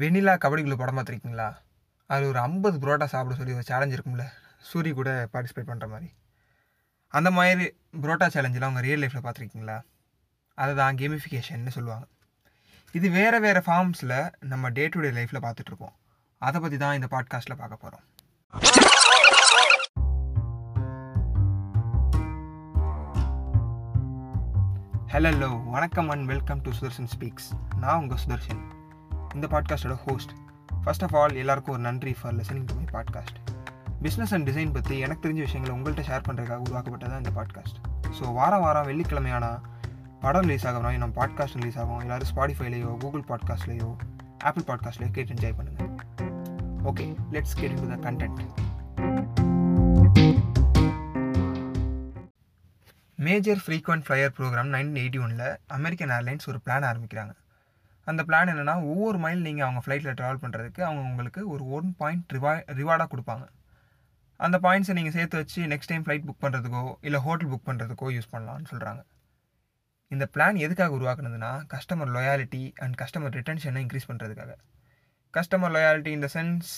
வெண்ணிலா கபடிக்குள்ளே படம் பார்த்துருக்கீங்களா? அதில் ஒரு ஐம்பது புரோட்டா சாப்பிட சொல்லி ஒரு சேலஞ்ச் இருக்கும்ல. சூரி கூட பார்ட்டிசிபேட் பண்ணுற மாதிரி. அந்த மாதிரி புரோட்டா சேலஞ்செலாம் அவங்க ரியல் லைஃப்பில் பார்த்துருக்கீங்களா? அதை தான் கேமிஃபிகேஷன்னு சொல்லுவாங்க. இது வேறு வேறு ஃபார்ம்ஸில் நம்ம டே டு டே லைஃப்பில் பார்த்துட்ருப்போம் அதை பற்றி தான் இந்த பாட்காஸ்ட்டில் பார்க்க போகிறோம் ஹலோ வணக்கம் and welcome to Sudarshan speaks நான் உங்கள் சுதர்ஷன். இந்த பாட்காஸ்டோட ஹோஸ்ட் ஃபர்ஸ்ட் ஆஃப் ஆல் எல்லாருக்கும் ஒரு நன்றி for listening to my podcast business and design பற்றி எனக்கு தெரிஞ்ச விஷயங்களை உங்கள்கிட்ட ஷேர் பண்ணுறதுக்காக உருவாக்கப்பட்டதான் இந்த பாட்காஸ்ட் ஸோ வாரம் வாரம் வெள்ளிக்கிழமையான படம் ரிலீஸ் ஆகிறோம் நம்ம பாட்காஸ்ட் ரிலீஸ் ஆகும். எல்லோரும் ஸ்பாடிஃபைலையோ கூகுள் பாட்காஸ்ட்லேயோ ஆப்பிள் பாட்காஸ்ட்லேயோ கேட்டு என்ஜாய் பண்ணுங்கள் okay let's get into the content major frequent flyer program nineteen eighty ஒனில் அமெரிக்கன் ஏர்லைன்ஸ் ஒரு பிளான் ஆரம்பிக்கிறாங்க. அந்த பிளான் என்னென்னா ஒவ்வொரு மைல் நீங்கள் அவங்க ஃப்ளைட்டில் ட்ராவல் பண்ணுறதுக்கு அவங்க உங்களுக்கு ஒரு ஒன் பாயிண்ட் ரிவா ரிவார்டாக கொடுப்பாங்க. அந்த பாயிண்ட்ஸை நீங்கள் சேர்த்து வச்சு நெக்ஸ்ட் டைம் ஃப்ளைட் புக் பண்ணுறதுக்கோ இல்லை ஹோட்டல் புக் பண்ணுறதுக்கோ யூஸ் பண்ணலாம்னு சொல்கிறாங்க இந்த பிளான் எதுக்காக உருவாக்குனதுன்னா கஸ்டமர் லொயாலிட்டி அண்ட் கஸ்டமர் ரிட்டன்ஷனை இன்க்ரீஸ் பண்ணுறதுக்காக கஸ்டமர் லொயாலிட்டி இந்த சென்ஸ்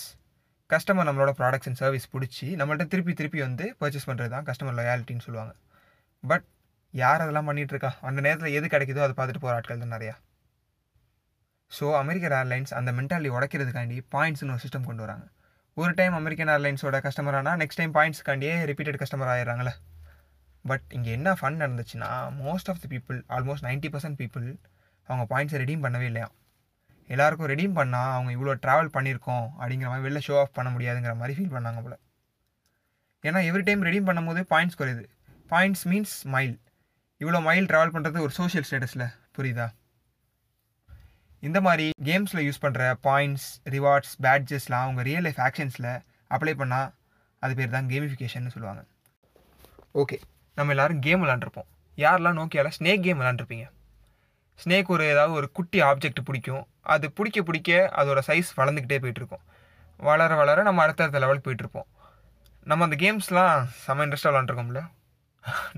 கஸ்டமர் நம்மளோட ப்ராடக்ட்ஸ் அண்ட் சர்வீஸ் பிடிச்சி நம்மள்ட்ட திருப்பி திருப்பி வந்து பர்ச்சேஸ் பண்ணுறது தான் கஸ்டமர் லொயாலிட்டின்னு சொல்லுவாங்க. பட் யார் அதெல்லாம் பண்ணிகிட்ருக்கா அந்த நேரத்தில் எது கிடைக்குதோ அதை பார்த்துட்டு போகிற ஆட்கள் தான் நிறையா. ஸோ அமெரிக்கன் ஏர்லைன்ஸ் அந்த மென்டாலிட்டி உடைக்கிறதுக்காண்டி பாயிண்ட்ஸ்னு ஒரு சிஸ்டம் கொண்டு வராங்க. ஒரு டைம் அமெரிக்கன் ஏர்லைன்ஸோட கஸ்டமர் ஆனால் நெக்ஸ்ட் டைம் பாயிண்ட்ஸ்க்காண்டியே ரிப்பீட்டட் கஸ்டமர் ஆயிடுறாங்களே பட் இங்கே என்ன ஃபன் நடந்துச்சுன்னா most of the people almost ninety percent people அவங்க பாயிண்ட்ஸை ரெடீம் பண்ணவே இல்லையா எல்லாருக்கும் ரெடீம் பண்ணால் அவங்க இவ்வளோ ட்ராவல் பண்ணியிருக்கோம் அப்படிங்கிற மாதிரி வெளில ஷோ ஆஃப் பண்ண முடியாதுங்கிற மாதிரி ஃபீல் பண்ணாங்க போல். ஏன்னா எவ்ரி டைம் ரெடீம் பண்ணும்போது பாயிண்ட்ஸ் குறையுது. பாயிண்ட்ஸ் மீன்ஸ் மைல் இவ்வளோ மைல் ட்ராவல் பண்ணுறது ஒரு சோஷியல் ஸ்டேட்டஸில் புரியுதா? இந்த மாதிரி கேம்ஸில் யூஸ் பண்ணுற பாயிண்ட்ஸ் ரிவார்ட்ஸ் பேட்ஜஸ்லாம் அவங்க ரியல் லைஃப் ஆக்ஷன்ஸில் அப்ளை பண்ணால் அது பேர் தான் கேமிஃபிகேஷன் சொல்லுவாங்க. ஓகே நம்ம எல்லோரும் கேம் விளாண்டுருப்போம் யாரெல்லாம் நோக்கியால் ஸ்னேக் கேம் விளாண்டுருப்பீங்க ஸ்னேக் ஒரு ஏதாவது ஒரு குட்டி ஆப்ஜெக்ட் பிடிக்கும். அது பிடிக்க பிடிக்க அதோட சைஸ் வளர்ந்துக்கிட்டே போயிட்டுருக்கும். வளர வளர நம்ம அடுத்தடுத்த லெவலுக்கு போயிட்டுருப்போம். நம்ம அந்த கேம்ஸ்லாம் செம்ம இன்ட்ரெஸ்ட்டாக விளாண்டுருக்கோம்ல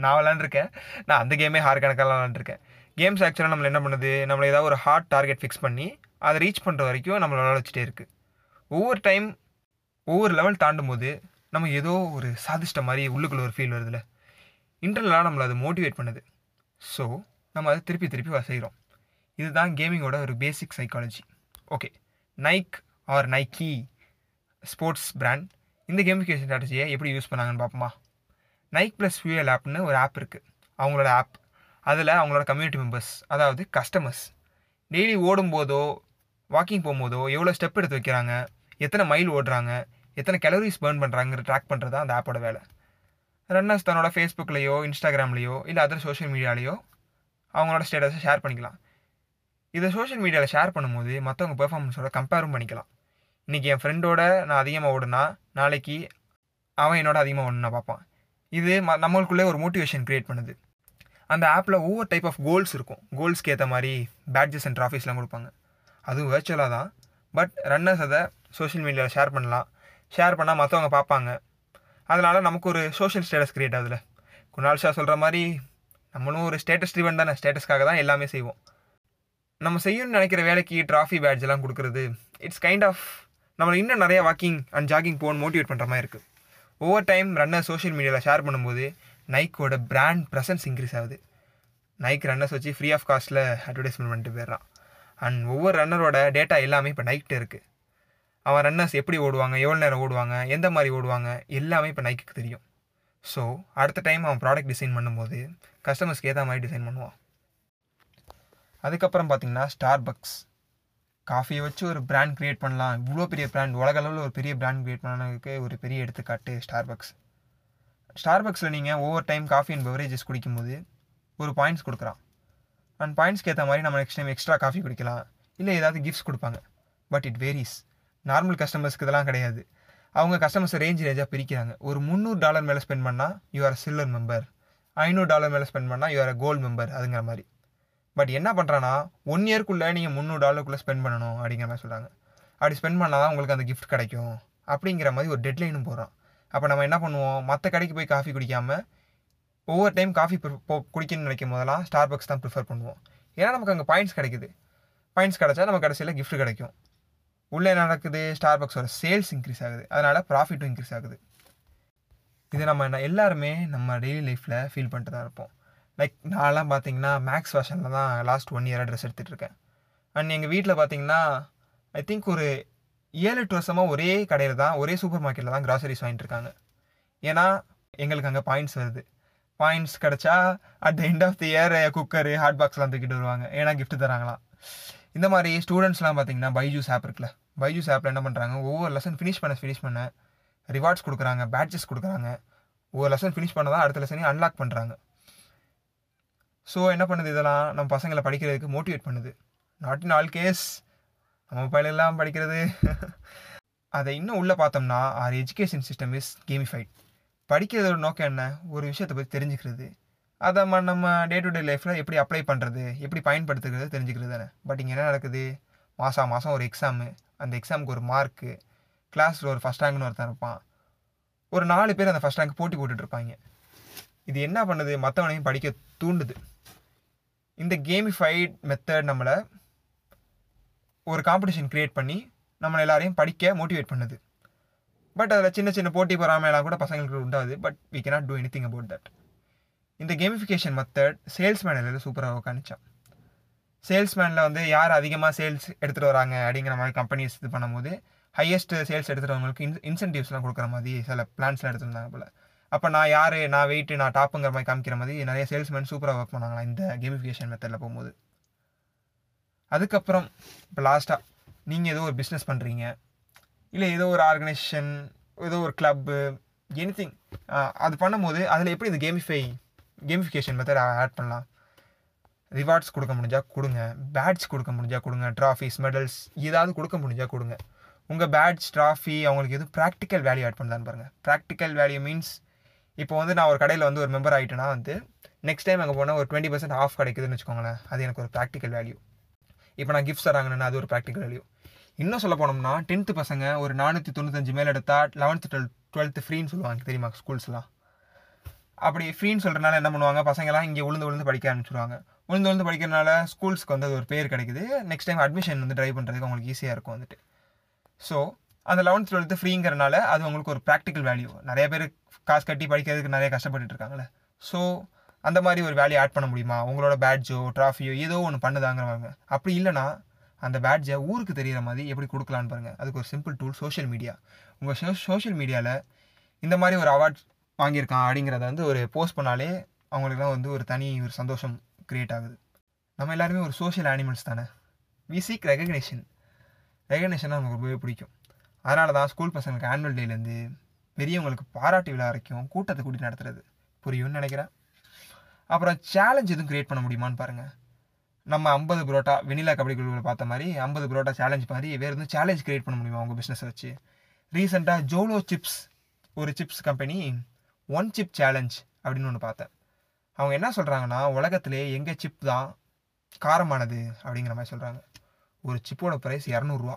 நான் விளாண்டுருக்கேன் நான் அந்த கேமே ஹார் கணக்காக விளாண்டுருக்கேன் கேம்ஸ் ஆக்சுவலாக நம்மளை என்ன பண்ணுது? நம்மளை ஏதாவது ஒரு ஹார்ட் டார்கெட் ஃபிக்ஸ் பண்ணி அதை ரீச் பண்ணுற வரைக்கும் நம்மளை விளாட வச்சுட்டே இருக்குது ஒவ்வொரு டைம் ஒவ்வொரு லெவல் தாண்டும் போது நம்ம ஏதோ ஒரு சாதிஷ்ட மாதிரி உள்ளுக்குள்ளே ஒரு ஃபீல் வருதுல்ல இன்டர்னலாக நம்மளை அது மோட்டிவேட் பண்ணுது. ஸோ நம்ம அதை திருப்பி திருப்பி செய்கிறோம் இதுதான் கேமிங்கோட ஒரு basic psychology okay Nike or Nike sports brand இந்த கேமிஃபிகேஷன் ஸ்ட்ராட்டஜியை எப்படி யூஸ் பண்ணாங்கன்னு பார்ப்போமா? நைக் ப்ளஸ் ஃபியூஎல் ஆப்னு ஒரு ஆப் இருக்குது அவங்களோட ஆப் அதில் அவங்களோட கம்யூனிட்டி மெம்பர்ஸ் அதாவது கஸ்டமர்ஸ் டெய்லி ஓடும்போதோ வாக்கிங் போகும்போதோ எவ்வளோ ஸ்டெப் எடுத்து வைக்கிறாங்க எத்தனை மைல் ஓடுறாங்க எத்தனை கேலரிஸ் பேர்ன் பண்ணுறாங்கிற ட்ராக் பண்ணுறது தான் அந்த ஆப்போட வேலை. ரன்னர்ஸ் தன்னோட ஃபேஸ்புக்லேயோ இன்ஸ்டாகிராம்லேயோ இல்லை அதர் சோஷியல் மீடியாலேயோ அவங்களோட ஸ்டேட்டஸை ஷேர் பண்ணிக்கலாம். இதை சோஷியல் மீடியாவில் ஷேர் பண்ணும்போது மற்றவங்க பெர்ஃபார்மன்ஸோட கம்பேரும் பண்ணிக்கலாம். இன்றைக்கி என் ஃப்ரெண்டோட நான் அதிகமாக ஓடுனா நாளைக்கு அவன் என்னோட அதிகமாக ஓடுனா பார்ப்பான். இது ம நம்மளுக்குள்ளே ஒரு மோட்டிவேஷன் க்ரியேட் பண்ணுது. அந்த ஆப்பில் ஒவ்வொரு டைப் ஆஃப் கோல்ஸ் இருக்கும். கோல்ஸ்க்கு ஏற்ற மாதிரி பேட்ஜஸ் அண்ட் ட்ராஃபிஸ்லாம் கொடுப்பாங்க. அதுவும் வேர்ச்சுவலாக தான். பட் ரன்னர்ஸ் அதை சோஷியல் மீடியாவில் ஷேர் பண்ணலாம். ஷேர் பண்ணால் மற்றவங்க பார்ப்பாங்க. அதனால் நமக்கு ஒரு சோஷியல் ஸ்டேட்டஸ் க்ரியேட் ஆகுதுல. குணால் ஷா சொல்கிற மாதிரி நம்மளும் ஒரு ஸ்டேட்டஸ் ட்ரிவன் தானே. ஸ்டேட்டஸ்க்காக தான் எல்லாமே செய்வோம். நம்ம செய்யணும்னு நினைக்கிற வேலைக்கு ட்ராஃபி பேட்ஜ் எல்லாம் கொடுக்குறது இட்ஸ் கைண்ட் ஆஃப் நம்மளை இன்னும் நிறையா வாக்கிங் அண்ட் ஜாகிங் போகணும் மோட்டிவேட் பண்ணுற மாதிரி இருக்குது ஒவ்வொரு டைம் ரன்னர் சோஷியல் மீடியாவில் ஷேர் பண்ணும்போது நைக்கோட பிராண்ட் ப்ரெசன்ஸ் இன்க்ரீஸ் ஆகுது. நைக் ரன்னர்ஸ் வச்சு ஃப்ரீ ஆஃப் காஸ்ட்டில் அட்வர்டைஸ்மெண்ட் பண்ணிட்டு போயிடுறான். அண்ட் ஒவ்வொரு ரன்னரோட டேட்டா எல்லாமே இப்போ நைக்கிட்ட இருக்குது அவன் ரன்னர்ஸ் எப்படி ஓடுவாங்க எவ்வளோ நேரம் ஓடுவாங்க எந்த மாதிரி ஓடுவாங்க எல்லாமே இப்போ நைக்கு தெரியும். ஸோ அடுத்த டைம் அவன் ப்ராடக்ட் டிசைன் பண்ணும்போது கஸ்டமர்ஸ்க்கு ஏற்ற மாதிரி டிசைன் பண்ணுவான். அதுக்கப்புறம் பார்த்தீங்கன்னா ஸ்டார் பக்ஸ் காஃபியை வச்சு ஒரு பிராண்ட் க்ரியேட் பண்ணலாம். இவ்வளோ பெரிய பிராண்ட் உலக அளவில் ஒரு பெரிய பிராண்ட் க்ரியேட் பண்ணதுக்கு ஒரு பெரிய எடுத்துக்காட்டு ஸ்டார் பக்ஸ் ஸ்டார்பக்ஸில் நீங்கள் ஒவ்வொரு டைம் காஃபி அண்ட் பெவரேஜஸ் குடிக்கும்போது ஒரு பாயிண்ட்ஸ் கொடுக்குறான் அண்ட் பாயிண்ட்ஸ்க்கு ஏற்ற மாதிரி நம்ம நெக்ஸ்ட் டைம் எக்ஸ்ட்ரா காஃபி குடிக்கலாம். இல்லை ஏதாவது கிஃப்ட்ஸ் கொடுப்பாங்க. பட் இட் வேரிஸ் நார்மல் கஸ்டமர்ஸ்க்கு இதெல்லாம் கிடையாது. அவங்க கஸ்டமர்ஸ் ரேஞ்ச் ரேஞ்சாக பிரிக்கிறாங்க. ஒரு முந்நூறு டாலர் மேலே ஸ்பெண்ட் பண்ணால் யூ ஆர் சில்வர் மெம்பர் ஐநூறு டாலர் மேலே ஸ்பெண்ட் பண்ணால் யூ ஆர் கோல்டு மெம்பர் அதுங்கிற மாதிரி. பட் என்ன பண்ணுறான்னா ஒன் இயர்க்குள்ளே நீங்கள் முந்நூறு டாலருக்குள்ளே ஸ்பெண்ட் பண்ணணும் அப்படிங்கிற மாதிரி சொல்கிறாங்க அப்படி ஸ்பெண்ட் பண்ணால் தான் உங்களுக்கு அந்த கிஃப்ட் கிடைக்கும். அப்படிங்கிற மாதிரி ஒரு டெட்லைனும் போகிறான் அப்போ நம்ம என்ன பண்ணுவோம்? மற்ற கடைக்கு போய் காஃபி குடிக்காமல் ஒவ்வொரு டைம் காஃபி குடிக்கணும்னு நினைக்கும் போதெல்லாம் ஸ்டார் பக்ஸ் தான் ப்ரிஃபர் பண்ணுவோம். ஏன்னா நமக்கு அங்கே பாயிண்ட்ஸ் கிடைக்குது. பாயிண்ட்ஸ் கிடச்சா நம்ம கடைசியில் கிஃப்ட் கிடைக்கும். உள்ளே என்ன நடக்குது? ஸ்டார் பாக்ஸோட சேல்ஸ் இன்க்ரீஸ் ஆகுது. அதனால் ப்ராஃபிட்டும் இன்க்ரீஸ் ஆகுது. இது நம்ம எல்லாருமே நம்ம டெய்லி லைஃப்பில் ஃபீல் பண்ணிட்டு தான் இருப்போம். லைக் நான்லாம் பார்த்தீங்கன்னா மேக்ஸ் ஃபேஷனில் தான் லாஸ்ட் ஒன் இயராக ட்ரெஸ் எடுத்துகிட்டு இருக்கேன். அண்ட் எங்கள் வீட்டில் பார்த்தீங்கன்னா ஐ திங்க் ஒரு ஏழு எட்டு வருஷமாக ஒரே கடையில் தான் ஒரே சூப்பர் மார்க்கெட்டில் தான் கிராசரிஸ் வாங்கிட்டு இருக்காங்க. ஏன்னா எங்களுக்கு அங்கே பாயிண்ட்ஸ் வருது. பாயிண்ட்ஸ் கிடச்சா at the end of the year cooker hot பாக்ஸ்லாம் தூக்கிட்டு வருவாங்க. ஏன்னா கிஃப்ட் தராங்களாம். இந்த மாதிரி ஸ்டூடெண்ட்ஸ்லாம் பார்த்தீங்கன்னா பைஜூஸ் ஆப் இருக்குல்ல. பைஜூஸ் ஆப்பில் என்ன பண்ணுறாங்க ஒவ்வொரு லெசன் ஃபினிஷ் பண்ண ஃபினிஷ் பண்ண ரிவார்ட்ஸ் கொடுக்குறாங்க பேட்சஸ் கொடுக்குறாங்க. ஒவ்வொரு லெசன் ஃபினிஷ் பண்ண தான் அடுத்த லெசனையும் அன்லாக் பண்ணுறாங்க ஸோ என்ன பண்ணுது இதெல்லாம்? நம்ம பசங்களை படிக்கிறதுக்கு மோட்டிவேட் பண்ணுது. நாட் இன் ஆல் கேஸ் நம்ம இல்லாமல் படிக்கிறது. அதை இன்னும் உள்ளே பார்த்தோம்னா our education system is gamified படிக்கிறதோட நோக்கம் என்ன? ஒரு விஷயத்தை பற்றி தெரிஞ்சுக்கிறது. அதை ம- நம்ம டே டு டே லைஃப்பில் எப்படி அப்ளை பண்ணுறது எப்படி பயன்படுத்துகிறது? தெரிஞ்சுக்கிறது தானே. பட் இங்கே என்ன நடக்குது? மாதம் மாதம் ஒரு எக்ஸாமு அந்த எக்ஸாமுக்கு ஒரு மார்க்கு கிளாஸில் ஒரு ஃபஸ்ட் ரேங்க்னு ஒருத்தன் இருப்பான். ஒரு நாலு பேர் அந்த ஃபஸ்ட் ரேங்க் போட்டி போட்டுட்டு இருப்பாங்க. இது என்ன பண்ணுது? மற்றவனையும் படிக்க தூண்டுது. இந்த கேமிஃபைட் மெத்தட் நம்மளை ஒரு காம்படிஷன் க்ரியேட் பண்ணி நம்மளை எல்லாரையும் படிக்க மோட்டிவேட் பண்ணுது. பட் அதில் சின்ன சின்ன போட்டி பொறாமையெல்லாம் கூட பசங்களுக்கு உண்டாது. But we cannot do anything about that இந்த கேமிஃபிகேஷன் மெத்தட் சேல்ஸ்மேன் இதில் சூப்பராக உட்காந்துச்சான் சேல்ஸ்மேனில் வந்து யார் அதிகமாக சேல்ஸ் எடுத்துகிட்டு வராங்க அப்படிங்கிற மாதிரி கம்பெனிஸ் இது பண்ணும்போது ஹையஸ்ட் சேல்ஸ் எடுத்துகிறவங்களுக்கு இன் இன்சென்டிவ்ஸ்லாம் கொடுக்குற மாதிரி சில பிளான்ஸ்லாம் எடுத்துருந்தாங்க போல். அப்போ நான் யார் நான் வெயிட்டு நான் டாப்புங்கிற மாதிரி காமிக்கிற மாதிரி நிறைய சேல்ஸ்மேன் சூப்பராக ஒர்க் பண்ணாங்களா இந்த கேமிஃபிகேஷன் மெத்தடில் போகும்போது? அதுக்கப்புறம் இப்போ லாஸ்ட்டாக நீங்கள் ஏதோ ஒரு பிஸ்னஸ் பண்ணுறீங்க இல்லை ஏதோ ஒரு ஆர்கனைசேஷன் ஏதோ ஒரு கிளப்பு எனி திங் அது பண்ணும்போது அதில் எப்படி இந்த கேமிஃபை கேமிஃபிகேஷன் மெத்தட் ஆட் பண்ணலாம்? ரிவார்ட்ஸ் கொடுக்க முடிஞ்சால் கொடுங்க. பேட்ச் கொடுக்க முடிஞ்சால் கொடுங்க. ட்ராஃபிஸ் மெடல்ஸ் ஏதாவது கொடுக்க முடிஞ்சால் கொடுங்க. உங்கள் பேட்ச் ட்ராஃபி அவங்களுக்கு எதுவும் ப்ராக்டிக்கல் வேல்யூ ஆட் பண்ணலான்னு பாருங்கள் ப்ராக்டிக்கல் வேல்யூ மீன்ஸ் இப்போ வந்து நான் ஒரு கடையில் வந்து ஒரு மெம்பர் ஆகிட்டேன்னா வந்து நெக்ஸ்ட் டைம் அங்கே போனால் ஒரு டுவெண்ட்டி பர்சன்ட் ஆஃப் கிடைக்குதுன்னு வச்சுக்கோங்களேன். அது எனக்கு ஒரு ப்ராக்டிக்கல் வேல்யூ இப்போ நான் கிஃப்ட்ஸ் தராங்கன்னா அது ஒரு ப்ராக்டிக்கல் வேல்யூ இன்னும் சொல்ல போனோம்னா டென்த்து பசங்க ஒரு நானூற்றி தொண்ணூத்தஞ்சு மேல் எடுத்தால் லெவன்த்து டுவெல் டுவெல்த்து ஃப்ரீன்னு சொல்லுவாங்க தெரியுமா ஸ்கூல்ஸ்லாம் அப்படி ஃப்ரீன்னு சொல்கிறனால என்ன பண்ணுவாங்க பசங்களாம் இங்கே உளுந்து உளுந்து படிக்க ஆரம்பிச்சிருவாங்க. உளுந்து உளுந்து படிக்கிறனால ஸ்கூல்ஸ்க்கு வந்து அது ஒரு பேர் கிடைக்குது. நெக்ஸ்ட் டைம் அட்மிஷன் வந்து ட்ரை பண்ணுறதுக்கு அவங்களுக்கு ஈஸியாக இருக்கும் வந்துட்டு. ஸோ அந்த லெவன்த் டுவெல்த்து ஃப்ரீங்கிறனால அது உங்களுக்கு ஒரு ப்ராக்டிக்கல் வேல்யூ நிறைய பேர் காசு கட்டி படிக்கிறதுக்கு நிறைய கஷ்டப்பட்டுட்டு இருக்காங்களே ஸோ அந்த மாதிரி ஒரு வேலையை ஆட் பண்ண முடியுமா? உங்களோட பேட்ஜோ ட்ராஃபியோ ஏதோ ஒன்று பண்ணுதாங்கிற அப்படி இல்லைனா அந்த பேட்ஜை ஊருக்கு தெரிகிற மாதிரி எப்படி கொடுக்கலான்னு பாருங்கள் அதுக்கு ஒரு சிம்பிள் டூல் சோஷியல் மீடியா உங்கள் சோ சோஷியல் மீடியாவில் இந்த மாதிரி ஒரு அவார்ட் வாங்கியிருக்கான் அப்படிங்கிறத வந்து ஒரு போஸ்ட் பண்ணாலே அவங்களுக்குலாம் வந்து ஒரு தனி ஒரு சந்தோஷம் க்ரியேட் ஆகுது. நம்ம எல்லாருமே ஒரு சோஷியல் அனிமல்ஸ் தானே. வி சீக் ரெகக்னேஷன் ரெகக்னேஷன் நமக்கு ரொம்பவே பிடிக்கும். அதனால தான் ஸ்கூல் பசங்களுக்கு ஆனுவல் டேலேருந்து பெரியவங்களுக்கு பாராட்டு விழா வரைக்கும் கூட்டத்தை கூட்டி நடத்துறது. புரியும்னு நினைக்கிறேன். அப்புறம் சேலஞ்ச் எதுவும் க்ரியேட் பண்ண முடியுமான்னு பாருங்கள் நம்ம ஐம்பது புரோட்டா வெனிலா கபடி குழுவில் பார்த்த மாதிரி ஐம்பது புரோட்டா சேலஞ்ச் மாதிரி வேறு எதுவும் சேலஞ்ச் க்ரியேட் பண்ண முடியுமா உங்கள் பிஸ்னஸை வச்சு? ரீசெண்டாக ஜோலோ சிப்ஸ் ஒரு chips company one chip challenge அப்படின்னு ஒன்று பார்த்தேன். அவங்க என்ன சொல்கிறாங்கன்னா உலகத்திலே எங்கள் சிப் தான் காரமானது அப்படிங்கிற மாதிரி சொல்கிறாங்க ஒரு சிப்போட ப்ரைஸ் இரநூறுவா.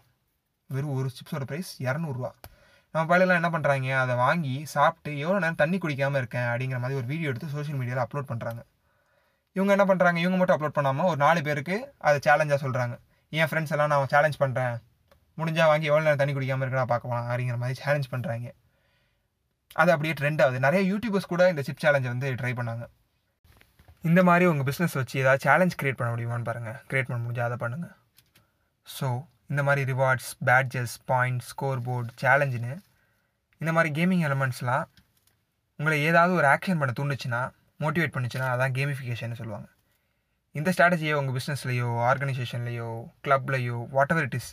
வெறும் ஒரு சிப்ஸோட ப்ரைஸ் இரநூறுவா. நம்ம பள்ளியெல்லாம் என்ன பண்ணுறாங்க அதை வாங்கி சாப்பிட்டு எவ்வளோ நேரம் தண்ணி குடிக்காமல் இருக்கேன் அப்படிங்கிற மாதிரி ஒரு வீடியோ எடுத்து சோஷியல் மீடியாவில் அப்லோட் பண்ணுறாங்க இவங்க என்ன பண்ணுறாங்க இவங்க மட்டும் அப்லோட் பண்ணாமல் ஒரு நாலு பேருக்கு அதை சேலஞ்சாக சொல்கிறாங்க என் ஃப்ரெண்ட்ஸ் எல்லாம் நான் சேலஞ்ச் பண்ணுறேன் முடிஞ்சால் வாங்கி எவ்வளோ நேரம் தண்ணி குடிக்காமல் இருக்கா பார்க்கலாம் அப்படிங்கிற மாதிரி சேலஞ்ச் பண்ணுறாங்க அது அப்படியே ட்ரெண்ட் ஆகுது. நிறைய யூடியூபர்ஸ் கூட இந்த சிப் சேலஞ்சை வந்து ட்ரை பண்ணாங்க. இந்த மாதிரி உங்கள் பிஸ்னஸ் வச்சு ஏதாவது சேலஞ்ச் க்ரியேட் பண்ண முடியுமான்னு பாருங்கள் க்ரியேட் பண்ண முடிஞ்சால் அதை பண்ணுங்கள் ஸோ இந்த மாதிரி rewards badges points score board சேலஞ்சுன்னு இந்த மாதிரி கேமிங் எலமெண்ட்ஸ்லாம் உங்களை ஏதாவது ஒரு ஆக்ஷன் பண்ண தூண்டுச்சுன்னா மோட்டிவேட் பண்ணுச்சுன்னா அதான் கேமிஃபிகேஷன் சொல்லுவாங்க. இந்த ஸ்ட்ராட்டஜியை உங்கள் பிஸ்னஸ்லையோ ஆர்கனைசேஷன்லையோ கிளப்லையோ வாட் எவர் இட் இஸ்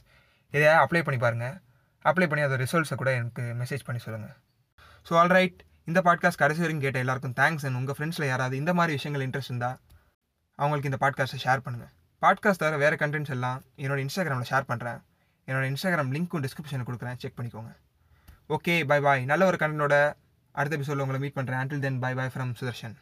இதை அப்ளை பண்ணி பாருங்கள் அப்ளை பண்ணி அதோட ரிசல்ட்ஸை கூட எனக்கு மெசேஜ் பண்ணி சொல்லுங்கள் ஸோ ஆல்ரைட் இந்த பாட்காஸ்ட் கடைசி வரைக்கும் கேட்ட எல்லாருக்கும் தேங்க்ஸ் அண்ட் உங்கள் ஃப்ரெண்ட்ஸில் யாராவது இந்த மாதிரி விஷயங்கள் இன்ட்ரெஸ்ட் இருந்தால் அவங்களுக்கு இந்த பாட்காஸ்ட்டை ஷேர் பண்ணுங்கள் பாட்காஸ்ட் தவிர வேறு கண்டென்ட்ஸ் எல்லாம் என்னோடய இன்ஸ்டாகிராமில் ஷேர் பண்ணுறேன் என்னோடய இன்ஸ்டாகிராம் லிங்க்கும் டிஸ்கிரிப்ஷனில் கொடுக்குறேன். செக் பண்ணிக்கோங்க. ஓகே பை பாய் நல்ல ஒரு கண்டனோட அடுத்த எபிசோடில் உங்களை மீட் பண்ணுறேன் until then bye bye from Sudarshan